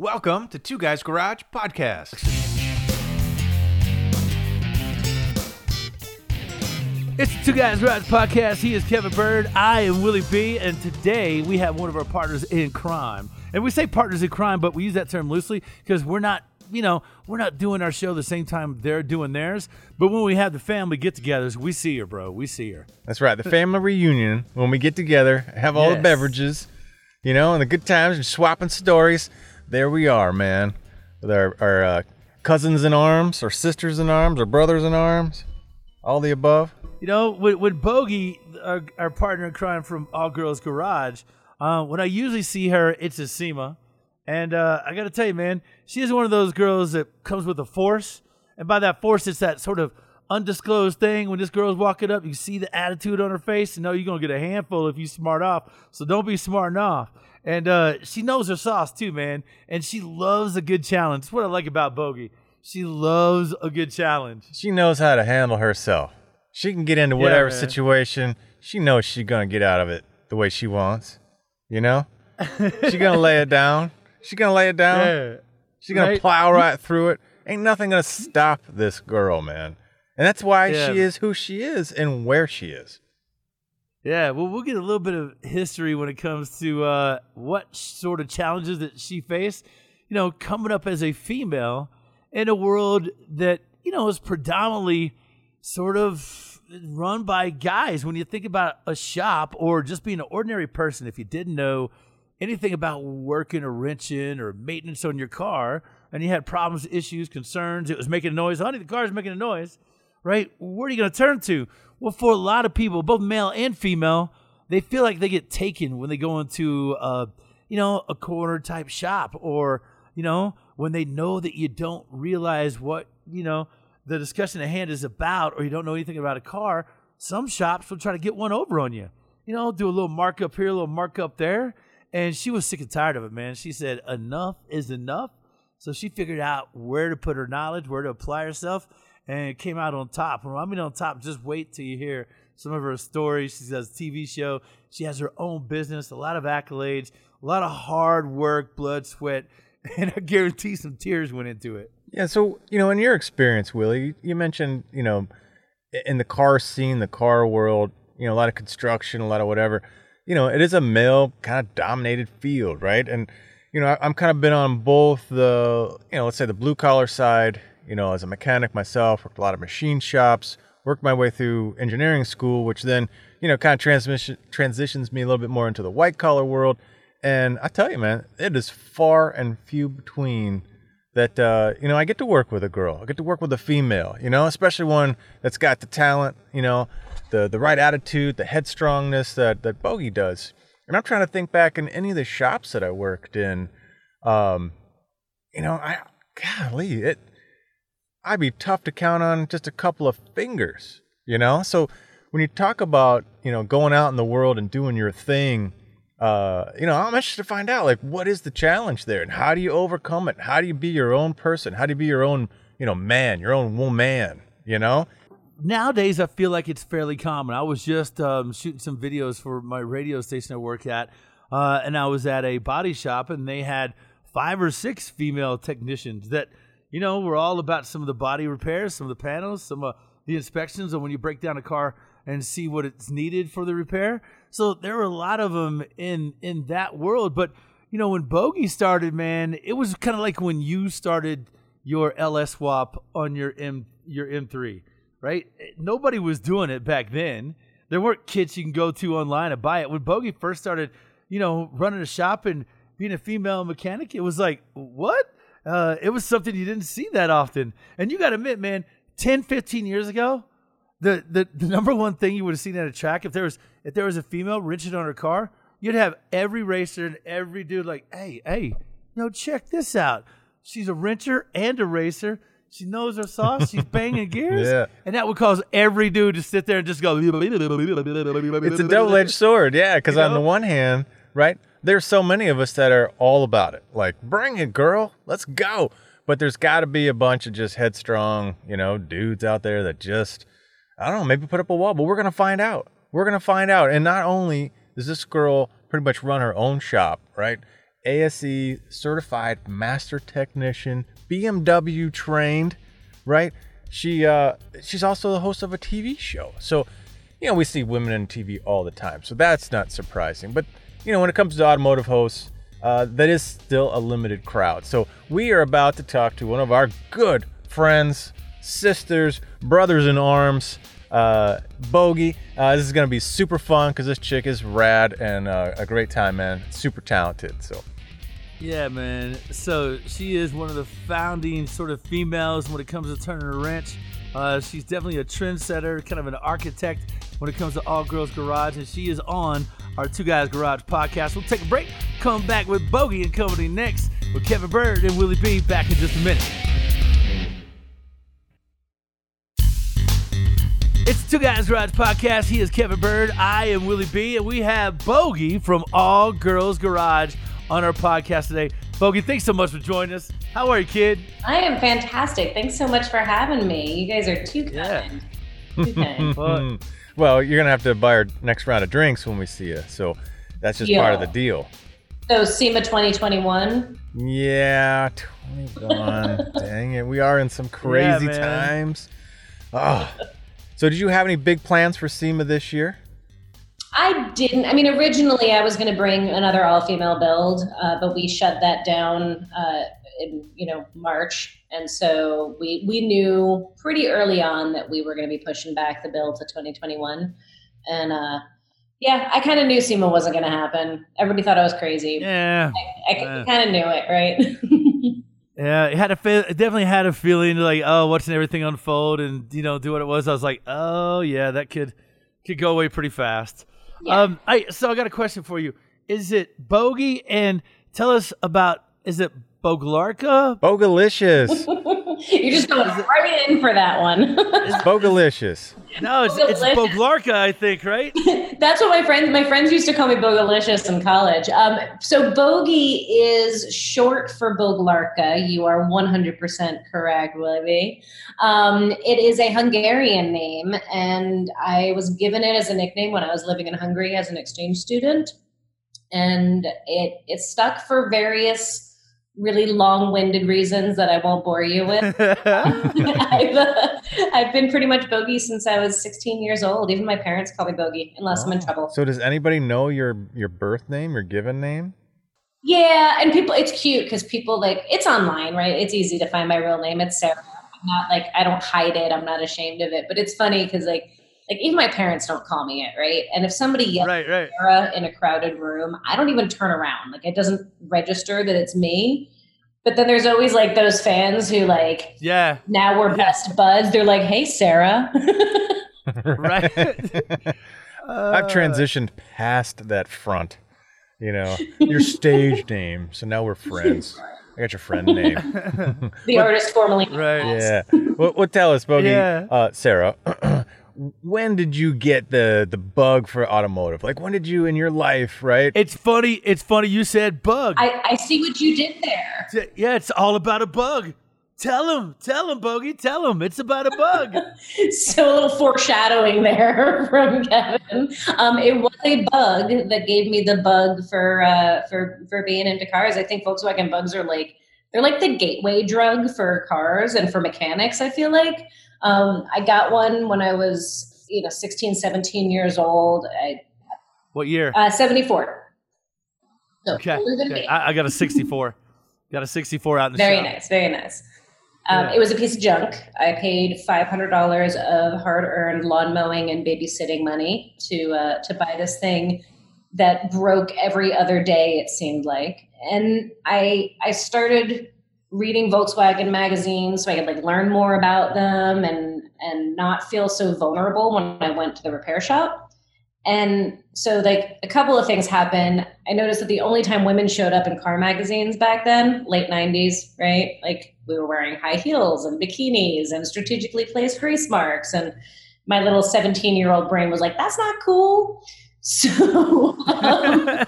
Welcome to Two Guys Garage Podcast. It's the Two Guys Garage Podcast. He is Kevin Byrd. I am Willie B. And today we have one of our partners in crime. And we say partners in crime, but we use that term loosely because we're not, you know, we're not doing our show the same time they're doing theirs. But when we have the family get togethers, we see her, bro. We see her. That's right. The family reunion when we get together, have all the beverages, you know, and the good times and swapping stories. There we are, man, with our, our uh, cousins in arms, our sisters in arms, our brothers in arms, all the above. You know, when, when Bogi, our, our partner in crime from All Girls Garage, uh, when I usually see her, it's a SEMA. And uh, I got to tell you, man, she is one of those girls that comes with a force. And by that force, it's that sort of undisclosed thing. When this girl's walking up, you see the attitude on her face and know you're going to get a handful if you smart off. So don't be smarting off. And uh, she knows her sauce too, man. And she loves a good challenge. That's what I like about Bogi. She loves a good challenge. She knows how to handle herself. She can get into whatever man. situation. She knows she's gonna get out of it the way she wants. You know, she gonna lay it down. She gonna lay it down. Yeah. She's gonna Right? plow right through it. Ain't nothing gonna stop this girl, man. And that's why Yeah. she is who she is and where she is. Yeah, well, we'll get a little bit of history when it comes to uh, what sort of challenges that she faced. You know, coming up as a female in a world that you know is predominantly sort of run by guys. When you think about a shop or just being an ordinary person, if you didn't know anything about working or wrenching or maintenance on your car, and you had problems, issues, concerns, it was making a noise. Honey, the car's making a noise right? Where are you going to turn to? Well, for a lot of people, both male and female, they feel like they get taken when they go into, uh, you know, a corner type shop, or you know, when they know that you don't realize what you know the discussion at hand is about, or you don't know anything about a car. Some shops will try to get one over on you. You know, do a little markup here, a little markup there. And she was sick and tired of it, man. She said, enough is enough. So she figured out where to put her knowledge, where to apply herself, and came out on top. When I mean on top, just wait till you hear some of her stories. She does a TV show. She has her own business, a lot of accolades, a lot of hard work, blood, sweat, and I guarantee some tears went into it. Yeah. So you know, in your experience, Willie, you- mentioned you know, in the car scene, the car world, you know, a lot of construction, a lot of whatever. You know, it is a male kind of dominated field, right? And you know, I, I'm kind of been on both the, you know, let's say the blue collar side. You know, as a mechanic myself, worked a lot of machine shops, worked my way through engineering school, which then, you know, kind of transmission transitions me a little bit more into the white collar world. And I tell you, man, it is far and few between that uh, you know I get to work with a girl. I get to work with a female, you know, especially one that's got the talent, you know, the the right attitude, the headstrongness that that Bogi does. And I'm trying to think back in any of the shops that I worked in. Um, you know, I golly, it I'd be tough to count on just a couple of fingers, you know? So when you talk about, you know, going out in the world and doing your thing, uh, you know, I'm interested to find out like what is the challenge there and how do you overcome it? How do you be your own person? How do you be your own, you know, man, your own woman, you know? nowadays I feel like it's fairly common. I was just um, shooting some videos for my radio station I work at, uh, and I was at a body shop, and they had five or six female technicians that you know we're all about some of the body repairs, some of the panels, some of the inspections, and when you break down a car and see what it's needed for the repair. So there were a lot of them in in that world, but you know, when Bogi started, man, it was kind of like when you started your LS swap on your M your M3, right? Nobody was doing it back then. There weren't kits you can go to online and buy it. When Bogi first started, you know, running a shop and being a female mechanic, it was like, what? Uh, it was something you didn't see that often. And you got to admit, man, 10, 15 years ago, the, the, the number one thing you would have seen at a track, if there was if there was a female wrenching on her car, you'd have every racer and every dude like, hey, hey, you know, check this out. She's a wrencher and a racer. She knows her sauce. She's banging gears. Yeah. And that would cause every dude to sit there and just go. It's a double edged sword, yeah. Because You on the one hand, right, there's so many of us that are all about it. Like, bring it, girl, let's go. But there's got to be a bunch of just headstrong, you know, dudes out there that just, I don't know, maybe put up a wall. But we're gonna find out. We're gonna find out. And not only does this girl pretty much run her own shop, right? ASE certified master technician, BMW trained, right? She uh she's also the host of a TV show. So, you know, we see women in TV all the time. So that's not surprising. But, you know, when it comes to automotive hosts, uh, that is still a limited crowd. So we are about to talk to one of our good friends, sisters, brothers in arms, uh, Bogi. Uh, this is going to be super fun because this chick is rad and uh, a great time, man. Super talented. So Yeah, man. So she is one of the founding sort of females when it comes to turning a wrench. Uh, she's definitely a trendsetter, kind of an architect when it comes to all girls garage, and she is on our Two Guys Garage podcast. We'll take a break, come back with Bogi and Company next with Kevin Byrd and Willie B. Back in just a minute. It's Two Guys Garage Podcast. He is Kevin Byrd. I am Willie B. And we have Bogi from All Girls Garage on our podcast today. Bogi, thanks so much for joining us. How are you, kid? I am fantastic. Thanks so much for having me. You guys are too Yeah. kind. Too kind. Well, well, you're gonna have to buy our next round of drinks when we see you. So that's just part of the deal. so SEMA 2021. Yeah, 21. Dang it, we are in some crazy man. times. Oh, so did you have any big plans for SEMA this year? I didn't. I mean, originally I was going to bring another all-female build, uh, but we shut that down uh, in you know March, and so we we knew pretty early on that we were going to be pushing back the bill to 2021, and uh, yeah, I kind of knew SEMA wasn't going to happen. Everybody thought I was crazy. yeah. I, Yeah. kind of knew it, right? Yeah, it had a fe- it definitely had a feeling like, oh, watching everything unfold and you know do what it was. I was like, oh yeah, that could could go away pretty fast. Yeah. Um, I so I got a question for you. Is it Bogi? And tell us about is it Boglarka? Bogalicious. You're just going right in for that one. it's Bogalicious. No, it's, it's Boglarka, I think, right? That's what my friends my friends used to call me Bogalicious in college. Um, so Bogi is short for Boglarka. You are 100% correct, Willie B. Um, it is a Hungarian name, and I was given it as a nickname when I was living in Hungary as an exchange student. And it it stuck for various really long-winded reasons that I won't bore you with. I've, uh, I've been pretty much Bogi since I was 16 years old. Even my parents call me Bogi unless I'm in Oh. trouble. So does anybody know your your birth name, your given name? Yeah, and people, it's cute because people like it's online, right? It's easy to find my real name. It's Sarah. I'm not like I don't hide it. I'm not ashamed of it. But it's funny because like like even my parents don't call me it, right? And if somebody yells right, right. Sarah in a crowded room, I don't even turn around. Like it doesn't register that it's me. But then there's always like those fans who like Yeah, now we're best buds. They're like, "Hey, Sarah." right. I've transitioned past that front. You know, your stage name. So now we're friends. I got your friend name. the artist formerly. Right. Yeah. What, what tell us, Bogi? Yeah. Uh, Sarah, when did you get the the bug for automotive? Like when did you in your life, right? It's funny. It's funny you said bug. I, I see what you did there. yeah, it's all about a bug. Tell him, tell him, Bogi, tell him. It's about a bug. So a little foreshadowing there from Kevin. Um, it was a bug that gave me the bug for uh, for for being into cars. I think Volkswagen bugs are like they're like the gateway drug for cars and for mechanics. I feel like um, I got one when I was you know 16, 17 years old. I, what year? uh, 74. So Okay. okay. I, I got a 64. got a 64 out in the Very shop. nice, very nice. Um, Yeah. It was a piece of junk. I paid five hundred dollars of hard-earned lawn mowing and babysitting money to uh, to buy this thing that broke every other day. It seemed like, and I I started reading Volkswagen magazines so I could like learn more about them and and not feel so vulnerable when I went to the repair shop. And so, like, a couple of things happened. I noticed that the only time women showed up in car magazines back then, late 90s, right? Like, we were wearing high heels and bikinis and strategically placed grease marks. And my little 17 year old brain was like, that's not cool. So, um,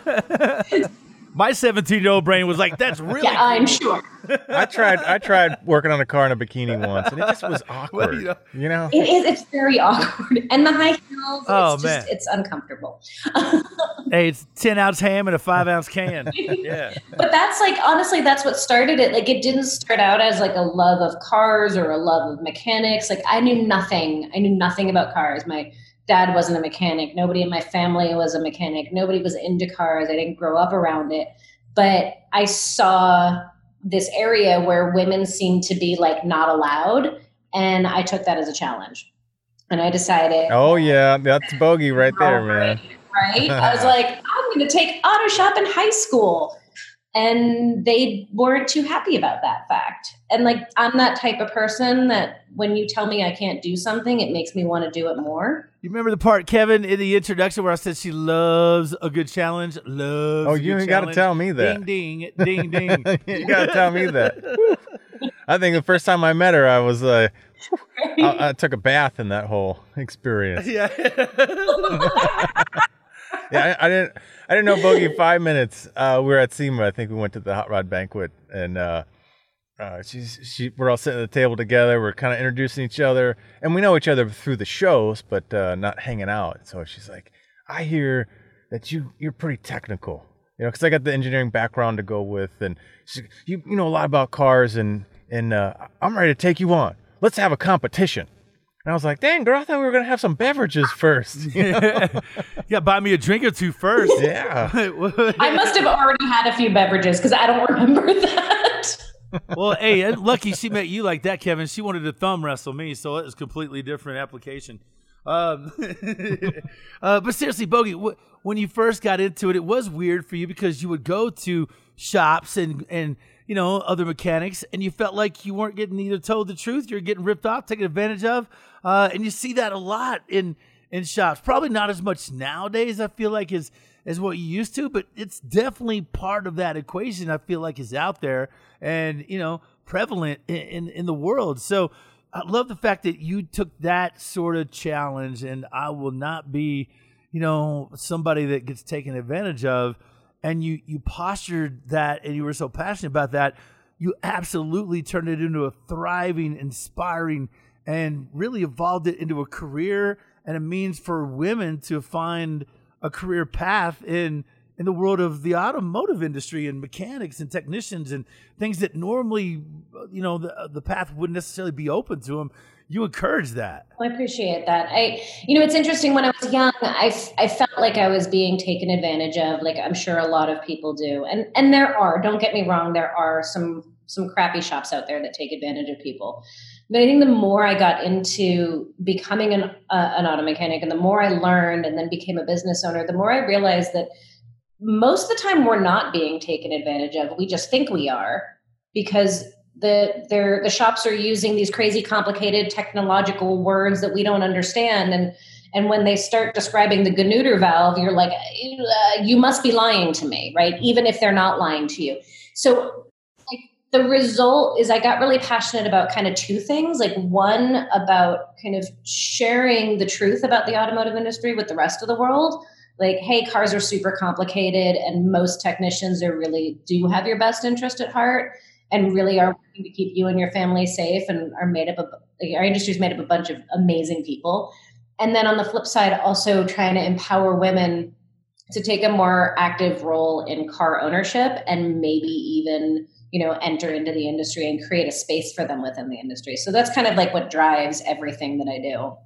My 17 year old brain was like, that's really yeah, I'm sure. I tried. I tried working on a car in a bikini once, and it just was awkward. you know- you know. It is, it's very awkward. And the high heels, Oh, it's just, man. it's uncomfortable. Hey, it's 10 ounce ham and a 5 ounce can. Yeah. but that's like honestly that's what started it like it didn't start out as like a love of cars or a love of mechanics like i knew nothing i knew nothing about cars my dad wasn't a mechanic nobody in my family was a mechanic nobody was into cars i didn't grow up around it but i saw this area where women seemed to be like not allowed and i took that as a challenge and i decided Oh yeah, that's Bogi right there, man. right? I was like, I'm going to take auto shop in high school. And they weren't too happy about that fact. And like, I'm that type of person that when you tell me I can't do something, it makes me want to do it more. You remember the part, Kevin, in the introduction where I said she loves a good challenge? Loves Oh, you good ain't got to tell me that. Ding, ding, ding, ding. you got to tell me that. I think the first time I met her, I was uh, I, I took a bath in that whole experience. yeah. Yeah, I, I didn't. I didn't know Bogi five minutes. Uh, we were at SEMA. I think we went to the hot rod banquet, and uh, uh, she's she. We're all sitting at the table together. We're kind of introducing each other, and we know each other through the shows, but uh, not hanging out. So she's like, "I hear that you you're pretty technical, you know, because I got the engineering background to go with, and she's, you you know a lot about cars, and and uh, I'm ready to take you on. Let's have a competition." And I was like, "Dang, girl, I thought we were gonna have some beverages first. you know? yeah, buy me a drink or two first. yeah." I must have already had a few beverages because I don't remember that. well, hey, lucky she met you like that, Kevin. She wanted to thumb wrestle me, so it was completely different application. Um, uh, but seriously, Bogi, wh- when you first got into it, it was weird for you because you would go to shops and and you know other mechanics, and you felt like you weren't getting either told the truth, you're getting ripped off, taken advantage of, uh, and you see that a lot in in shops. Probably not as much nowadays. I feel like as as what you used to, but it's definitely part of that equation. I feel like is out there and you know prevalent in in, in the world. So I love the fact that you took that sort of challenge, and I will not be, you know, somebody that gets taken advantage of. And you you postured that, and you were so passionate about that. You absolutely turned it into a thriving, inspiring, and really evolved it into a career and a means for women to find a career path in in the world of the automotive industry and mechanics and technicians and things that normally you know the the path wouldn't necessarily be open to them you encourage that I appreciate that. I, you know, it's interesting. When I was young, I, I felt like I was being taken advantage of. Like I'm sure a lot of people do, and and there are. Don't get me wrong. There are some some crappy shops out there that take advantage of people. But I think the more I got into becoming an uh, an auto mechanic, and the more I learned, and then became a business owner, the more I realized that most of the time we're not being taken advantage of. We just think we are because the they're, the shops are using these crazy complicated technological words that we don't understand. And and when they start describing the Ganooter valve you're like uh, you must be lying to me right? Even if they're not lying to you. So like the result is I got really passionate about kind of two things. Like one about kind of sharing the truth about the automotive industry with the rest of the world. Like hey cars are super complicated and most technicians are really do have your best interest at heart and really are working to keep you and your family safe and are made up of like, our industry is made up of a bunch of amazing people. And then on the flip side also trying to empower women to take a more active role in car ownership and maybe even you know enter into the industry and create a space for them within the industry. So that's kind of like what drives everything that i do.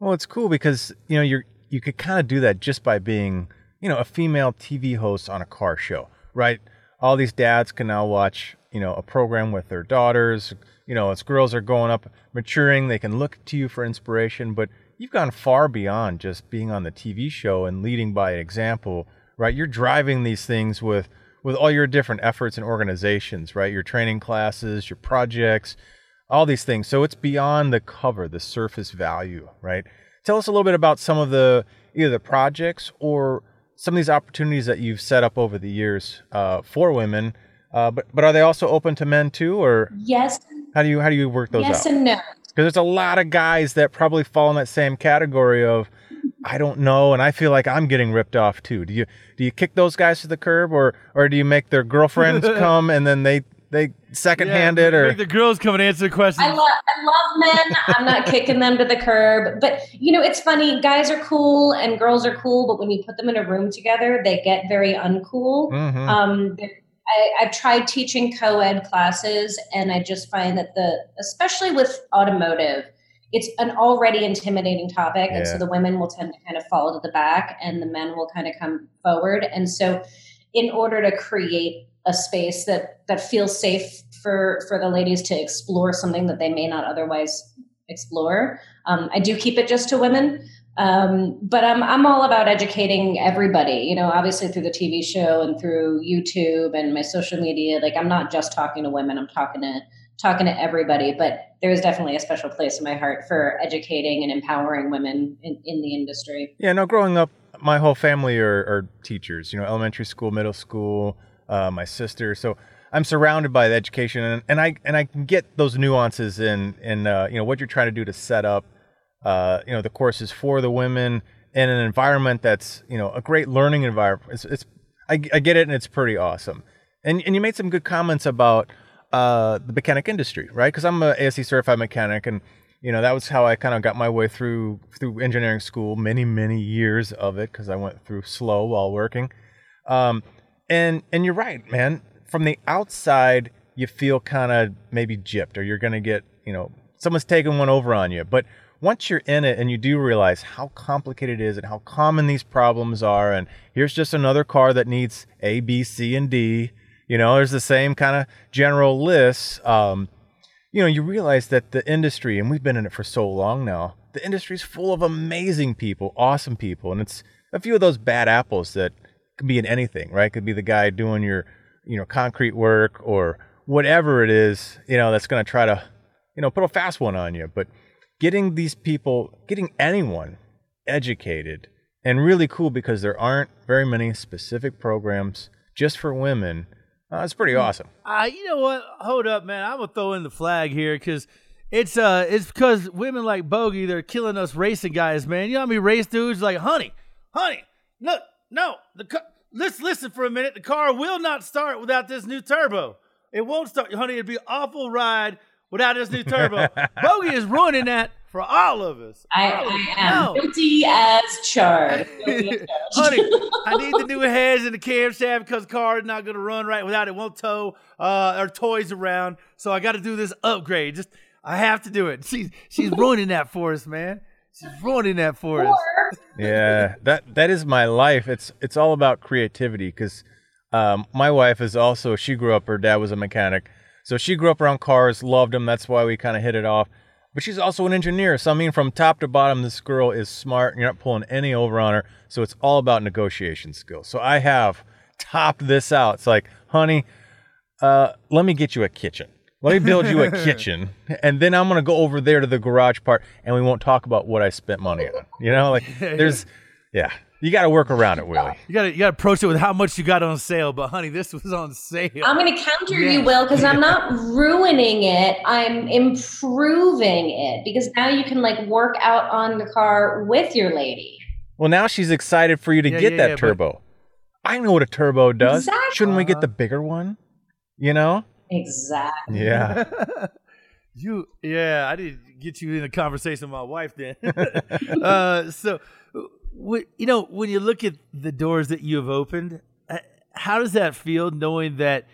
Well, it's cool because you know you're you could kind of do that just by being you know, a female TV host on a car show, right? All these dads can now watch, you know, a program with their daughters. You know, as girls are growing up, maturing, they can look to you for inspiration. But you've gone far beyond just being on the TV show and leading by example, right? You're driving these things with with all your different efforts and organizations, right? Your training classes, your projects, all these things. So it's beyond the cover, the surface value, right? Tell us a little bit about some of the either the projects or some of these opportunities that you've set up over the years uh, for women. Uh, but but are they also open to men too, or yes? How do you how do you work those yes out? Yes and no. Because there's a lot of guys that probably fall in that same category of I don't know, and I feel like I'm getting ripped off too. Do you do you kick those guys to the curb, or or do you make their girlfriends come and then they they secondhand yeah, it, or make the girls come and answer the questions? I, lo- I love men. I'm not kicking them to the curb, but you know it's funny. Guys are cool and girls are cool, but when you put them in a room together, they get very uncool. Mhm. Um, I, I've tried teaching co-ed classes, and I just find that the, especially with automotive, it's an already intimidating topic, and so the women will tend to kind of fall to the back, and the men will kind of come forward. And so, in order to create a space that that feels safe for for the ladies to explore something that they may not otherwise explore, um, I do keep it just to women. Um, but I'm I'm all about educating everybody. You know, obviously through the TV show and through YouTube and my social media. Like I'm not just talking to women. I'm talking to talking to everybody. But there is definitely a special place in my heart for educating and empowering women in, in the industry. Yeah, no, growing up, my whole family are, are teachers, you know, elementary school, middle school, uh, my sister. So I'm surrounded by the education and, and I and I can get those nuances in in uh, you know what you're trying to do to set up uh, you know the courses for the women in an environment that's you know a great learning environment. It's, it's I, I get it and it's pretty awesome. And and you made some good comments about uh, the mechanic industry, right? Because I'm a ASE certified mechanic and you know that was how I kind of got my way through through engineering school, many many years of it because I went through slow while working. Um, and and you're right, man. From the outside, you feel kind of maybe gypped, or you're gonna get you know someone's taking one over on you. But once you're in it and you do realize how complicated it is and how common these problems are, and here's just another car that needs A, B, C, and D. You know, there's the same kind of general lists. Um, you know, you realize that the industry, and we've been in it for so long now, the industry's full of amazing people, awesome people, and it's a few of those bad apples that could be in anything, right? Could be the guy doing your, you know, concrete work or whatever it is, you know, that's going to try to, you know, put a fast one on you. But getting these people, getting anyone educated and really cool because there aren't very many specific programs just for women. Uh, it's pretty awesome. Uh, you know what? Hold up, man. I'm gonna throw in the flag here because it's uh it's because women like Bogi they're killing us racing guys, man. You know how many race dudes like, honey, honey, look, no, the ca- let's listen for a minute. The car will not start without this new turbo. It won't start, honey. It'd be awful ride without this new turbo. Bogi is ruining that for all of us. I, All I am No. guilty as charged. Guilty as charged. honey, I need the new heads and the camshaft because the car is not going to run right without it. Won't tow uh, our toys around. So I got to do this upgrade. Just I have to do it. She's she's ruining that for us, man. She's ruining that for us. Yeah, that that is my life. It's it's all about creativity because um, my wife is also she grew up. Her dad was a mechanic, so she grew up around cars, loved them. That's why we kind of hit it off. But she's also an engineer, so I mean, from top to bottom, this girl is smart. and You're not pulling any over on her, so it's all about negotiation skills. So I have topped this out. It's like, honey, uh, let me get you a kitchen. Let me build you a kitchen, and then I'm gonna go over there to the garage part, and we won't talk about what I spent money on. You know, like there's, yeah, you got to work around it, Willie. You got to you got to approach it with how much you got on sale. But honey, this was on sale. I'm going to counter Yeah. you, Will, because I'm not ruining it. I'm improving it because now you can like work out on the car with your lady. Well, now she's excited for you to Yeah, get yeah, that yeah, but- turbo. I know what a turbo does. Exactly. Shouldn't we get the bigger one? You know? Exactly. Yeah. you yeah, I didn't get you in a conversation with my wife then. uh, so, wh- you know, when you look at the doors that you have opened, uh, how does that feel knowing that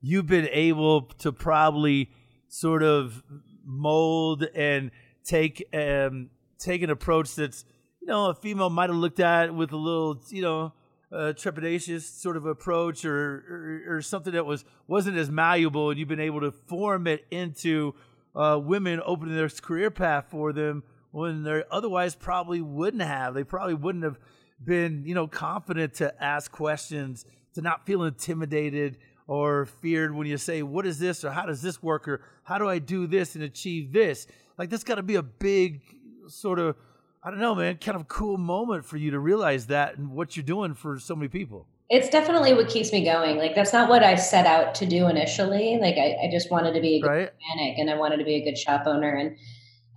you've been able to probably sort of mold and take um, take an approach that's you know a female might have looked at with a little you know uh, trepidatious sort of approach or, or, or something that was wasn't as malleable, and you've been able to form it into uh, women opening their career path for them when they otherwise probably wouldn't have. They probably wouldn't have been, you know, confident to ask questions, to not feel intimidated or feared when you say, "What is this?" or "How does this work?" or "How do I do this and achieve this?" Like this got to be a big sort of I don't know, man, kind of cool moment for you to realize that and what you're doing for so many people. It's definitely what keeps me going. Like that's not what I set out to do initially. Like I, I just wanted to be a good right. mechanic and I wanted to be a good shop owner and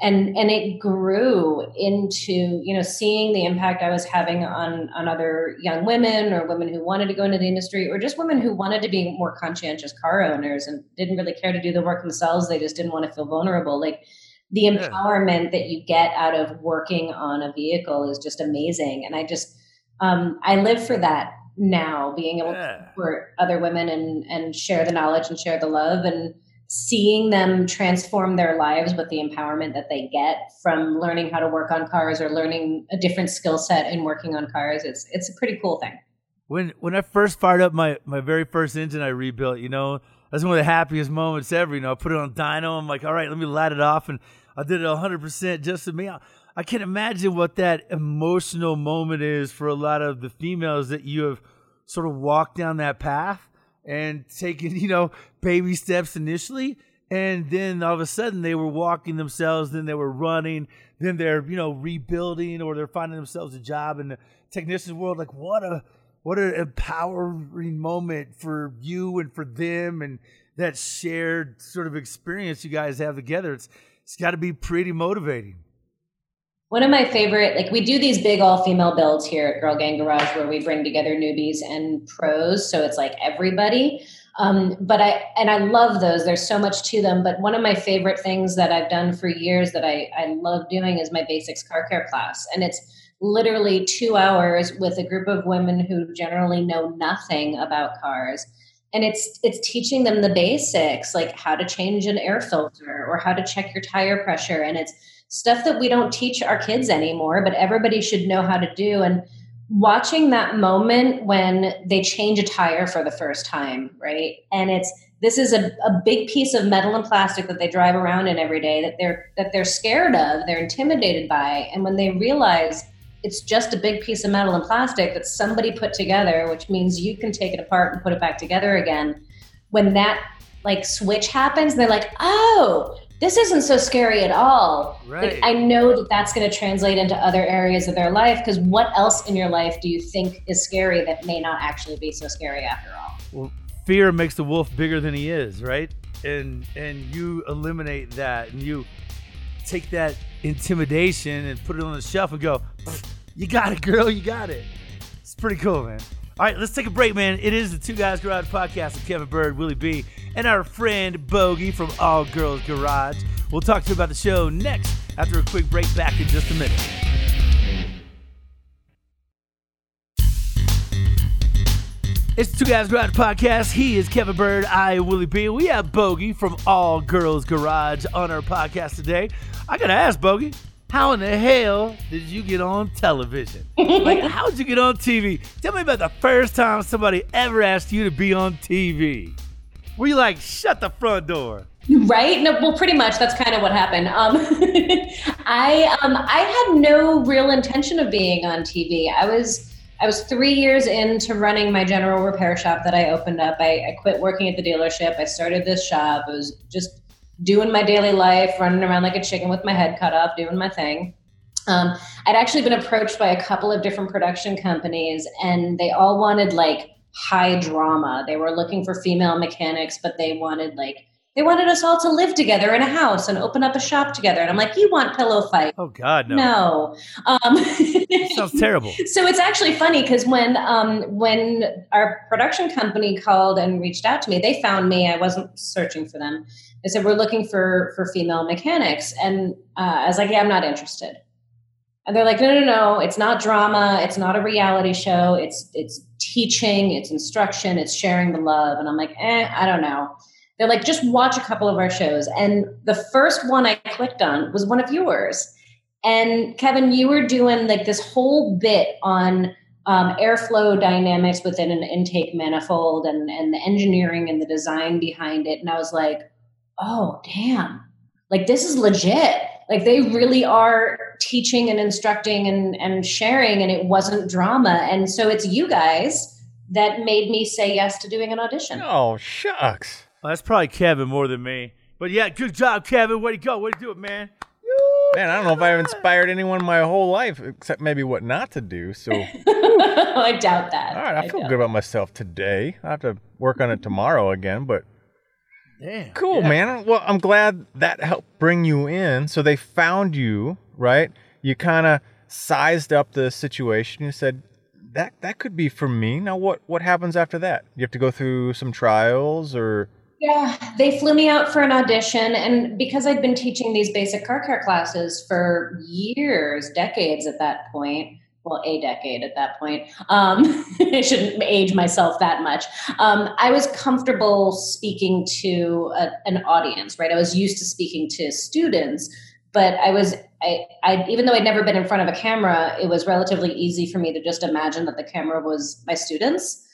and and it grew into you know seeing the impact I was having on on other young women or women who wanted to go into the industry or just women who wanted to be more conscientious car owners and didn't really care to do the work themselves. They just didn't want to feel vulnerable. Like the empowerment that you get out of working on a vehicle is just amazing. And I just, um, I live for that now, being able yeah. to support other women and, and share the knowledge and share the love and seeing them transform their lives with the empowerment that they get from learning how to work on cars or learning a different skill set in working on cars. It's, it's a pretty cool thing. When, when I first fired up my, my very first engine I rebuilt, you know, that's one of the happiest moments ever. You know, I put it on dyno. I'm like, all right, let me light it off, and I did it 100 percent just for me. I, I can imagine what that emotional moment is for a lot of the females that you have sort of walked down that path and taking, you know, baby steps initially. And then all of a sudden they were walking themselves, then they were running, then they're, you know, rebuilding or they're finding themselves a job in the technician's world. Like what a what an empowering moment for you and for them and that shared sort of experience you guys have together. It's it's got to be pretty motivating. One of my favorite, like we do these big all female builds here at Girl Gang Garage where we bring together newbies and pros. So it's like everybody. Um, but I, and I love those. There's so much to them. But one of my favorite things that I've done for years that I, I love doing is my basics car care class. And it's, literally two hours with a group of women who generally know nothing about cars and it's it's teaching them the basics like how to change an air filter or how to check your tire pressure and it's stuff that we don't teach our kids anymore but everybody should know how to do and watching that moment when they change a tire for the first time right and it's this is a, a big piece of metal and plastic that they drive around in every day that they're that they're scared of they're intimidated by and when they realize it's just a big piece of metal and plastic that somebody put together, which means you can take it apart and put it back together again. When that like switch happens, they're like, oh, this isn't so scary at all. Right. Like, I know that that's going to translate into other areas of their life because what else in your life do you think is scary that may not actually be so scary after all? Well, fear makes the wolf bigger than he is, right? And and you eliminate that and you take that intimidation and put it on the shelf and go, you got it, girl. You got it. It's pretty cool, man. All right, let's take a break, man. It is the Two Guys Garage podcast with Kevin Byrd, Willie B, and our friend Bogi from All Girls Garage. We'll talk to you about the show next after a quick break. Back in just a minute. It's the Two Guys Garage podcast. He is Kevin Byrd. I am Willie B. We have Bogi from All Girls Garage on our podcast today. I gotta ask, Bogi, how in the hell did you get on television? like, how did you get on TV? Tell me about the first time somebody ever asked you to be on TV. Were you like, shut the front door? Right? No, well, pretty much. That's kind of what happened. Um, I um, I had no real intention of being on TV. I was I was three years into running my general repair shop that I opened up. I, I quit working at the dealership. I started this shop. It was just doing my daily life, running around like a chicken with my head cut off, doing my thing. Um, I'd actually been approached by a couple of different production companies, and they all wanted like high drama. They were looking for female mechanics, but they wanted like they wanted us all to live together in a house and open up a shop together. And I'm like, you want pillow fight? Oh God, no. No. Um, sounds terrible. So it's actually funny because when um, when our production company called and reached out to me, they found me. I wasn't searching for them. They said we're looking for for female mechanics, and uh, I was like, yeah, I'm not interested. And they're like, no, no, no, it's not drama. It's not a reality show. It's it's teaching. It's instruction. It's sharing the love. And I'm like, eh, I don't know. They're like, just watch a couple of our shows. And the first one I clicked on was one of yours. And Kevin, you were doing like this whole bit on um, airflow dynamics within an intake manifold and, and the engineering and the design behind it. And I was like, oh, damn, like this is legit. Like they really are teaching and instructing and, and sharing, and it wasn't drama. And so it's you guys that made me say yes to doing an audition. Oh, shucks. Well, that's probably Kevin more than me. But yeah, good job, Kevin. Way to go. Way to do it, man. Man, I don't know if I've inspired anyone my whole life, except maybe what not to do. So, I doubt that. All right, I feel good about myself today. I have to work on it tomorrow again, but Damn. cool, Yeah. man. Well, I'm glad that helped bring you in. So they found you, right? You kind of sized up the situation. You said that that could be for me. Now, what what happens after that? You have to go through some trials, or Yeah, they flew me out for an audition, and because I'd been teaching these basic car care classes for years, decades at that point. Well, a decade at that point. Um, I shouldn't age myself that much. Um, I was comfortable speaking to a, an audience, right? I was used to speaking to students, but I was, I, I, even though I'd never been in front of a camera, it was relatively easy for me to just imagine that the camera was my students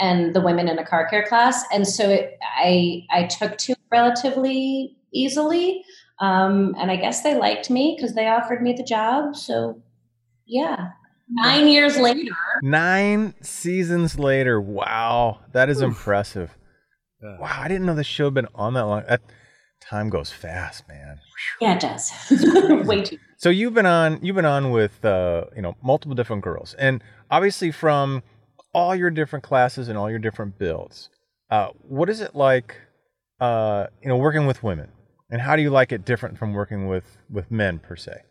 and the women in a car care class, and so it, I I took to it relatively easily, um, and I guess they liked me because they offered me the job. So yeah, nine years later, nine seasons later. Wow, that is impressive. Yeah. Wow, I didn't know the show had been on that long. That time goes fast, man. yeah, it does way too. So you've been on you've been on with uh, you know multiple different girls, and obviously from all your different classes and all your different builds. Uh, what is it like, uh, you know, working with women, and how do you like it different from working with with men per se?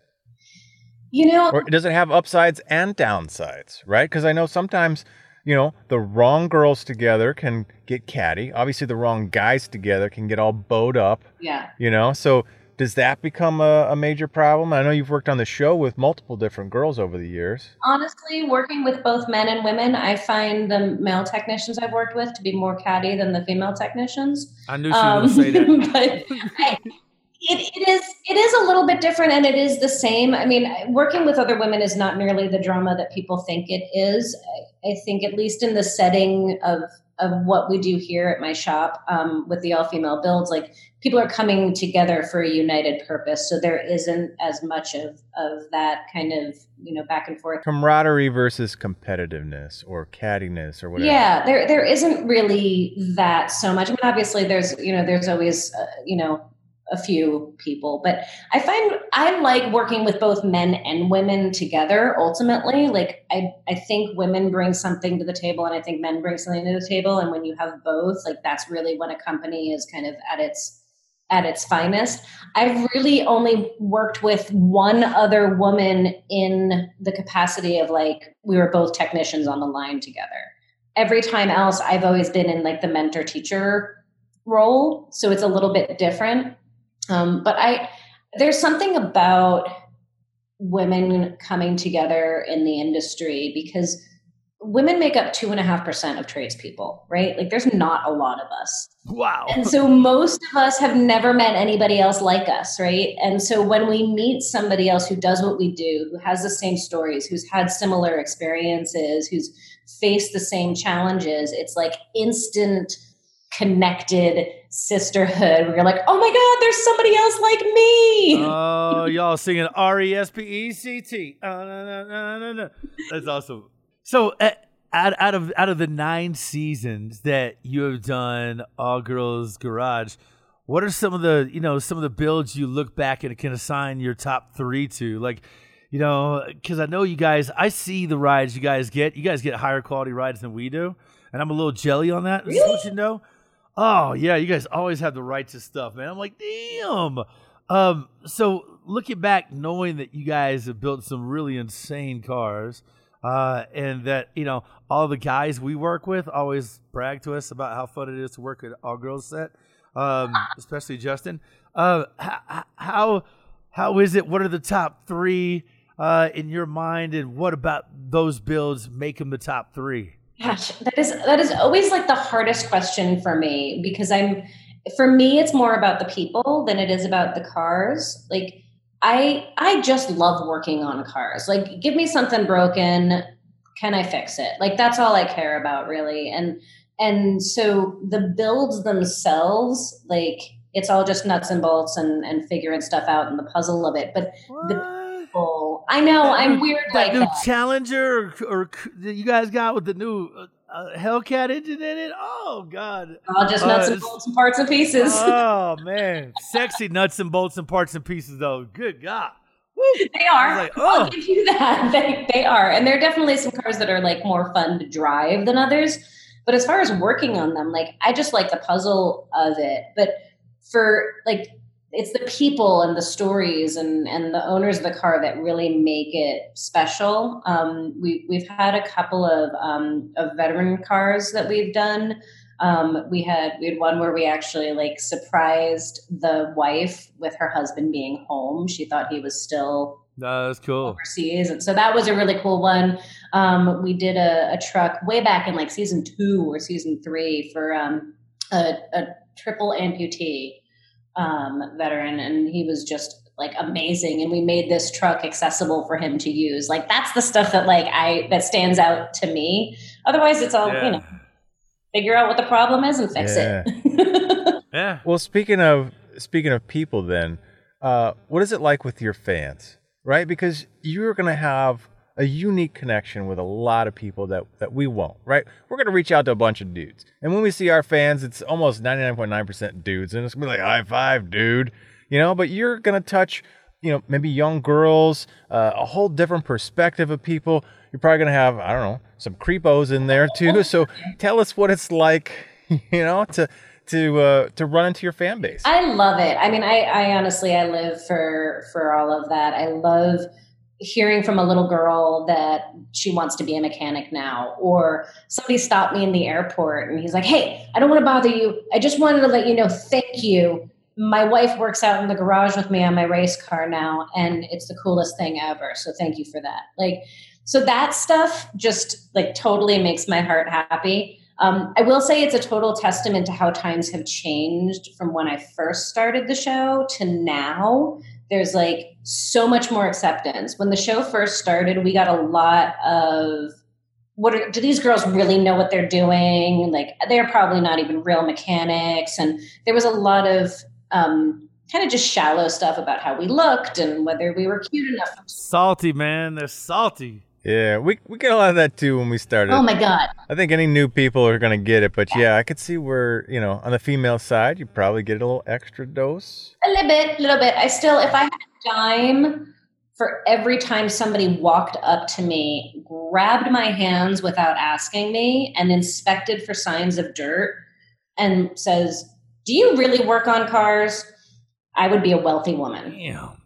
You know, Or does it have upsides and downsides, right? Because I know sometimes, you know, the wrong girls together can get catty. Obviously, the wrong guys together can get all bowed up, yeah. you know? So does that become a, a major problem? I know you've worked on the show with multiple different girls over the years. Honestly, working with both men and women, I find the male technicians I've worked with to be more catty than the female technicians. I knew she was going to say that. Um, but I, it, it is it is a little bit different, and it is the same. I mean, working with other women is not nearly the drama that people think it is. I, I think, at least in the setting of of what we do here at my shop um, with the all female builds, like people are coming together for a united purpose. So there isn't as much of of that kind of you know back and forth Camaraderie versus competitiveness or cattiness or whatever. yeah, there there isn't really that so much. I mean, obviously, there's you know there's always uh, you know a few people, but I find I like working with both men and women together. Ultimately, like I I think women bring something to the table, and I think men bring something to the table. And when you have both, like that's really when a company is kind of at its at its finest. I've really only worked with one other woman in the capacity of like we were both technicians on the line together. Every time else, I've always been in like the mentor teacher role, so it's a little bit different. Um, but I there's something about women coming together in the industry because women make up two and a half percent of tradespeople, right? Like there's not a lot of us. Wow. And so most of us have never met anybody else like us, right? And so when we meet somebody else who does what we do, who has the same stories, who's had similar experiences, who's faced the same challenges, it's like instant connected sisterhood where you're like, oh my God, there's somebody else like me. Oh, y'all singing R E S P E C T. Ah, no. That's awesome. So, uh, out, out of out of the nine seasons that you have done All Girls Garage, what are some of the you know some of the builds you look back and can assign your top three to? Like, you know, because I know you guys, I see the rides you guys get. You guys get higher quality rides than we do, and I'm a little jelly on that. Just let you know. Oh yeah, you guys always have the right to stuff, man. I'm like, damn. Um, so looking back, knowing that you guys have built some really insane cars, uh, and that you know all the guys we work with always brag to us about how fun it is to work at all girls set, um, especially Justin. Uh, how, how is it? What are the top three uh, in your mind, and what about those builds make them the top three? Gosh, that is that is always like the hardest question for me because I'm for me it's more about the people than it is about the cars. Like I I just love working on cars. Like give me something broken, can I fix it? Like that's all I care about really. And and so the builds themselves, like it's all just nuts and bolts and, and figuring stuff out and the puzzle of it. But What? the people, I know That I'm new- weird that like new that. Challenger or, or you guys got with the new uh, uh, uh, Hellcat engine in it. Oh God. All just Uh, nuts and bolts and parts and pieces. Oh man, sexy nuts and bolts and parts and pieces though. Good God. Woo. They are. like, I'll oh. give you that. They, they are. And there are definitely some cars that are like more fun to drive than others. But as far as working on them, like I just like the puzzle of it. But for like it's the people and the stories and, and the owners of the car that really make it special. Um, we, we've had a couple of, um, of veteran cars that we've done. Um, we had we had one where we actually like surprised the wife with her husband being home. She thought he was still No, that's cool. overseas, and so that was a really cool one. Um, we did a, a truck way back in like season two or season three for um, a, a triple amputee um, veteran, and he was just like amazing. And we made this truck accessible for him to use. Like that's the stuff that like I that stands out to me. Otherwise, it's all Yeah. you know. Figure out what the problem is and fix it. Yeah. Well, speaking of speaking of people, then, uh, what is it like with your fans, right? Because you're going to have a unique connection with a lot of people that that we won't, right? We're going to reach out to a bunch of dudes, and when we see our fans, it's almost 99.9% dudes, and it's going to be like high five, dude, you know. But you're going to touch, you know, maybe young girls, uh, a whole different perspective of people. You're probably going to have, I don't know, some creepos in there too. So tell us what it's like, you know, to to uh, to run into your fan base. I love it. I mean, I, I honestly, I live for for all of that. I love hearing from a little girl that she wants to be a mechanic now, or somebody stopped me in the airport and he's like, "Hey, I don't want to bother you. I just wanted to let you know, thank you. My wife works out in the garage with me on my race car now, and it's the coolest thing ever. So thank you for that." Like, so that stuff just like totally makes my heart happy. Um, I will say it's a total testament to how times have changed from when I first started the show to now. There's like so much more acceptance. When the show first started, we got a lot of what are, do these girls really know what they're doing? Like they're probably not even real mechanics, and there was a lot of um, kind of just shallow stuff about how we looked and whether we were cute enough. Salty, man. They're salty. Yeah, we we get a lot of that too when we started. Oh my god! I think any new people are gonna get it, but yeah, I could see where you know on the female side you probably get a little extra dose. A little bit, a little bit. I still, if I had a dime for every time somebody walked up to me, grabbed my hands without asking me, and inspected for signs of dirt, and says, "Do you really work on cars?" I would be a wealthy woman.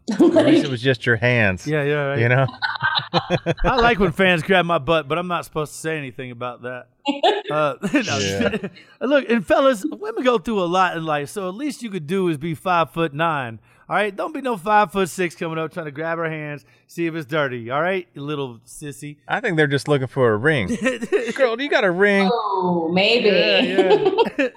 Damn. At least it was just your hands. Yeah, yeah. Right. You know. I like when fans grab my butt, but I'm not supposed to say anything about that. Uh, no, Yeah. Look, and fellas, women go through a lot in life, so at least you could do is be five foot nine. All right, don't be no five foot six coming up trying to grab her hands, see if it's dirty. All right, you little sissy. I think they're just looking for a ring. Girl, you got a ring? oh, maybe. Yeah, yeah.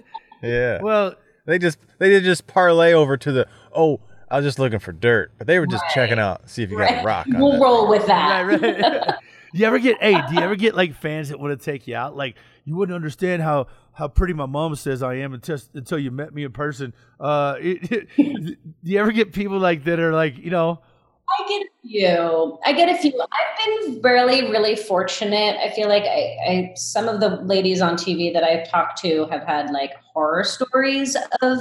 Yeah. well, They just they did just parlay over to the oh I was just looking for dirt, but they were just Right. checking out see if you got a rock. On we'll that. roll with that. right, right. you ever get? Hey, do you ever get like fans that want to take you out? Like you wouldn't understand how how pretty my mom says I am until until you met me in person. Uh, it, do you ever get people like that are like you know? I get a few. I get a few. I've been really, really fortunate. I feel like I, I some of the ladies on TV that I've talked to have had like horror stories of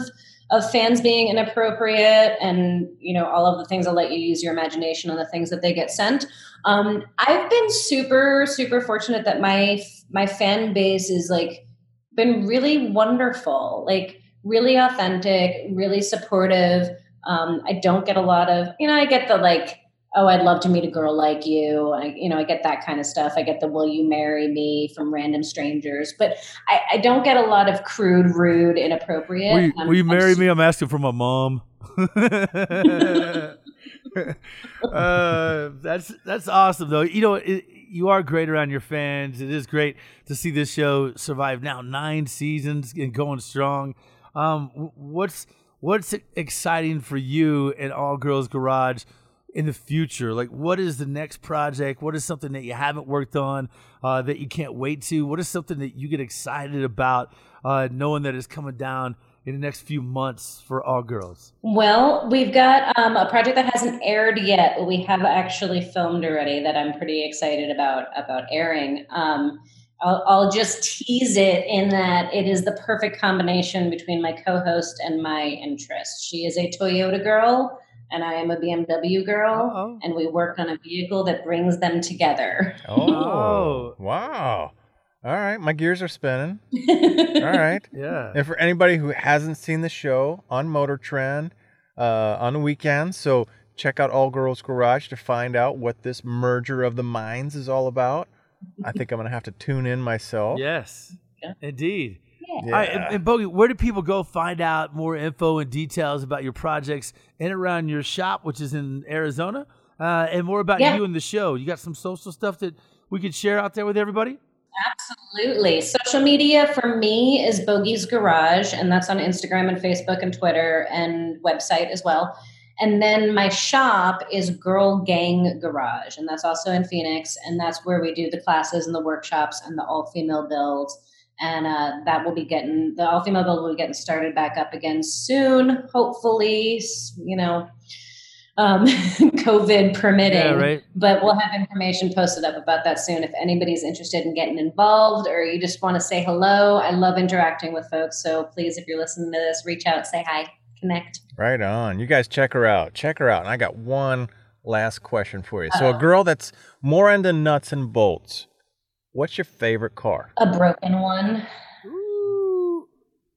of fans being inappropriate and you know all of the things that let you use your imagination on the things that they get sent. Um, I've been super, super fortunate that my my fan base is like been really wonderful, like really authentic, really supportive. Um, I don't get a lot of, you know, I get the like, oh, I'd love to meet a girl like you. I, you know, I get that kind of stuff. I get the will you marry me from random strangers, but I, I don't get a lot of crude, rude, inappropriate. will you, Um, will you I'm marry me? I'm asking for my mom. uh, that's that's awesome though. You know, it, you are great around your fans. It is great to see this show survive now nine seasons and going strong. Um, what's what's exciting for you in All Girls Garage? In the future? Like, what is the next project? What is something that you haven't worked on uh, that you can't wait to? What is something that you get excited about uh, knowing that is coming down in the next few months for all girls? Well, we've got um, a project that hasn't aired yet, but we have actually filmed already that I'm pretty excited about about airing. Um, I'll, I'll, just tease it in that it is the perfect combination between my co-host and my interest. She is a Toyota girl, and I am a BMW girl, Uh-oh. and we work on a vehicle that brings them together. Oh, wow. All right, my gears are spinning. All right. Yeah. And for anybody who hasn't seen the show on Motor Trend uh, on the weekend, so check out All Girls Garage to find out what this merger of the minds is all about. I think I'm going to have to tune in myself. Yes, yeah. indeed. Yeah. All right, and, and Bogi, where do people go find out more info and details about your projects and around your shop, which is in Arizona, uh, and more about yeah. you and the show? You got some social stuff that we could share out there with everybody? Absolutely. Social media for me is Bogi's Garage, and that's on Instagram and Facebook and Twitter and website as well. And then my shop is Girl Gang Garage, and that's also in Phoenix. And that's where we do the classes and the workshops and the all female builds. And uh, that will be getting the all female build will be getting started back up again soon, hopefully. You know, um, COVID permitting. Yeah, right. But we'll have information posted up about that soon. If anybody's interested in getting involved or you just want to say hello, I love interacting with folks. So please, if you're listening to this, reach out, say hi, connect. Right on. You guys check her out. Check her out. And I got one last question for you. Uh-oh. So, a girl that's more into nuts and bolts, what's your favorite car? A broken one.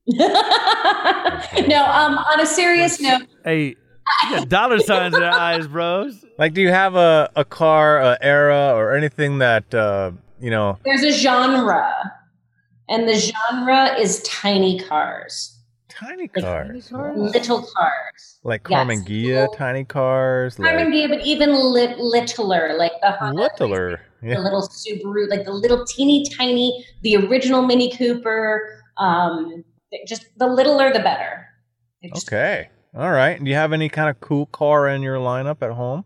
no, um, on a serious note. Hey, you got dollar signs in their eyes, bros. Like, do you have a, a car, a era, or anything that uh, you know? There's a genre, and the genre is tiny cars. Tiny cars, like, little cars, like Karmann Ghia, tiny cars. Karmann Ghia, but even lit- littler, like the Honda littler, yeah. the little Subaru, like the little teeny tiny, the original Mini Cooper. Um, just the littler, the better. Just, okay. All right. Do you have any kind of cool car in your lineup at home?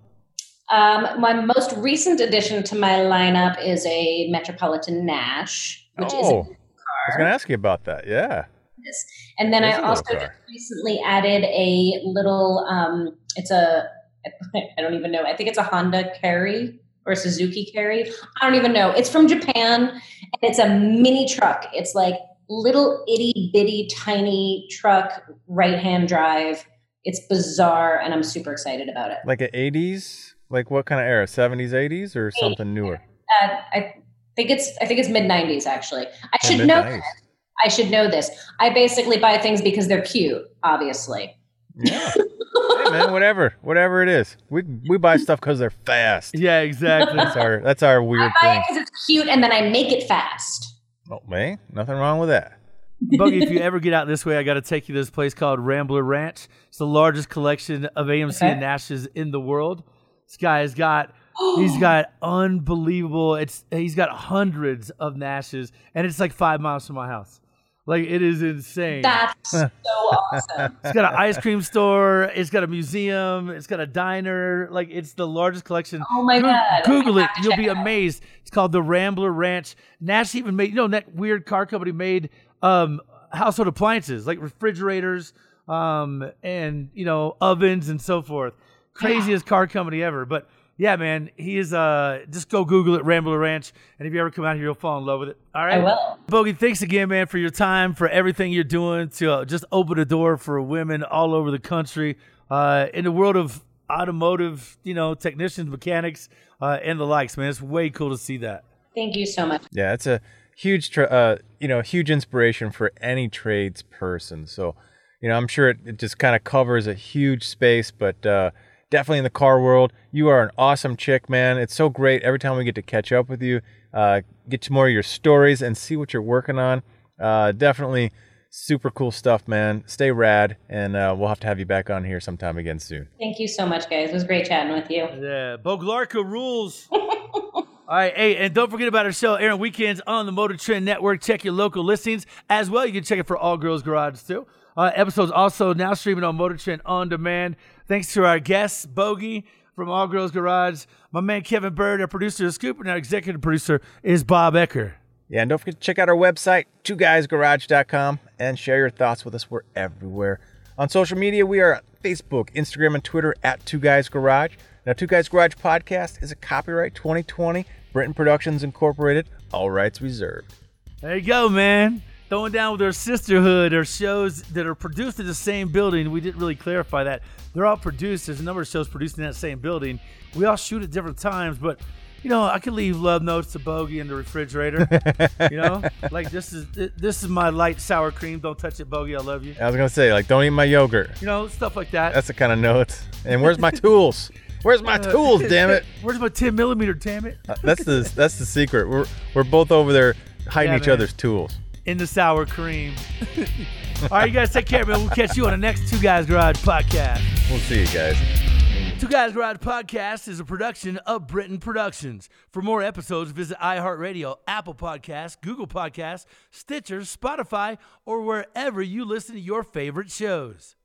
Um, my most recent addition to my lineup is a Metropolitan Nash, which oh, is a car. I was going to ask you about that. Yeah. And then I also just recently added a little. Um, it's a. I don't even know. I think it's a Honda Carry or Suzuki Carry. I don't even know. It's from Japan, and it's a mini truck. It's like little itty bitty tiny truck, right hand drive it's bizarre, and I'm super excited about it. Like an 80s, like what kind of era? 70s, 80s, or something newer? Uh, I think it's I think it's mid 90s actually. I should know. This. I should know this. I basically buy things because they're cute, obviously. Yeah. hey man, whatever, whatever it is, we we buy stuff because they're fast. Yeah, exactly. that's our that's our weird I buy thing. because it's cute, and then I make it fast. Oh man, nothing wrong with that. Bogi, if you ever get out this way, I got to take you to this place called Rambler Ranch. It's the largest collection of AMC okay. and Nashes in the world. This guy has got he's got unbelievable. It's he's got hundreds of Nashes, and it's like five miles from my house. Like it is insane. That's so awesome. It's got an ice cream store. It's got a museum. It's got a diner. Like it's the largest collection. Oh my god! Google it. You'll be amazed. It's called the Rambler Ranch. Nash even made you know that weird car company made um, household appliances like refrigerators um, and you know ovens and so forth. Craziest yeah. car company ever. But yeah, man, he is. Uh, just go Google it, Rambler Ranch, and if you ever come out here, you'll fall in love with it. All right, I will. Bogi, thanks again, man, for your time, for everything you're doing to uh, just open a door for women all over the country uh, in the world of automotive, you know, technicians, mechanics, uh, and the likes. Man, it's way cool to see that. Thank you so much. Yeah, it's a huge, tra- uh, you know, huge inspiration for any trades person. So, you know, I'm sure it, it just kind of covers a huge space, but uh, definitely in the car world, you are an awesome chick, man. It's so great every time we get to catch up with you, uh, get to more of your stories and see what you're working on. Uh, definitely super cool stuff, man. Stay rad, and uh, we'll have to have you back on here sometime again soon. Thank you so much, guys. It was great chatting with you. Yeah, Boglarka rules. All right, hey, and don't forget about our show airing weekends on the Motor Trend Network. Check your local listings as well. You can check it for All Girls Garage too. Uh, episodes also now streaming on Motor Trend on demand. Thanks to our guests, Bogi, from All Girls Garage. My man Kevin Byrd, our producer of Scoop, and our executive producer is Bob Ecker. Yeah, and don't forget to check out our website, twoguysgarage.com, and share your thoughts with us. We're everywhere. On social media, we are on Facebook, Instagram, and Twitter at Two Guys Garage. Now, Two Guys Garage podcast is a copyright 2020, Britton Productions Incorporated, all rights reserved. There you go, man. Throwing down with our sisterhood or shows that are produced in the same building. We didn't really clarify that. They're all produced. There's a number of shows produced in that same building. We all shoot at different times, but you know, I can leave love notes to Bogi in the refrigerator. you know, like this is this is my light sour cream. Don't touch it, Bogi. I love you. I was gonna say, like, don't eat my yogurt. You know, stuff like that. That's the kind of notes. And where's my tools? Where's my tools? Damn it! Where's my 10 millimeter? Damn it! Uh, that's the that's the secret. We're we're both over there hiding Yeah, each man. other's tools. In the sour cream. All right, you guys take care, man. We'll catch you on the next Two Guys Garage podcast. We'll see you guys. Two Guys Garage Podcast is a production of Britain Productions. For more episodes, visit iHeartRadio, Apple Podcasts, Google Podcasts, Stitcher, Spotify, or wherever you listen to your favorite shows.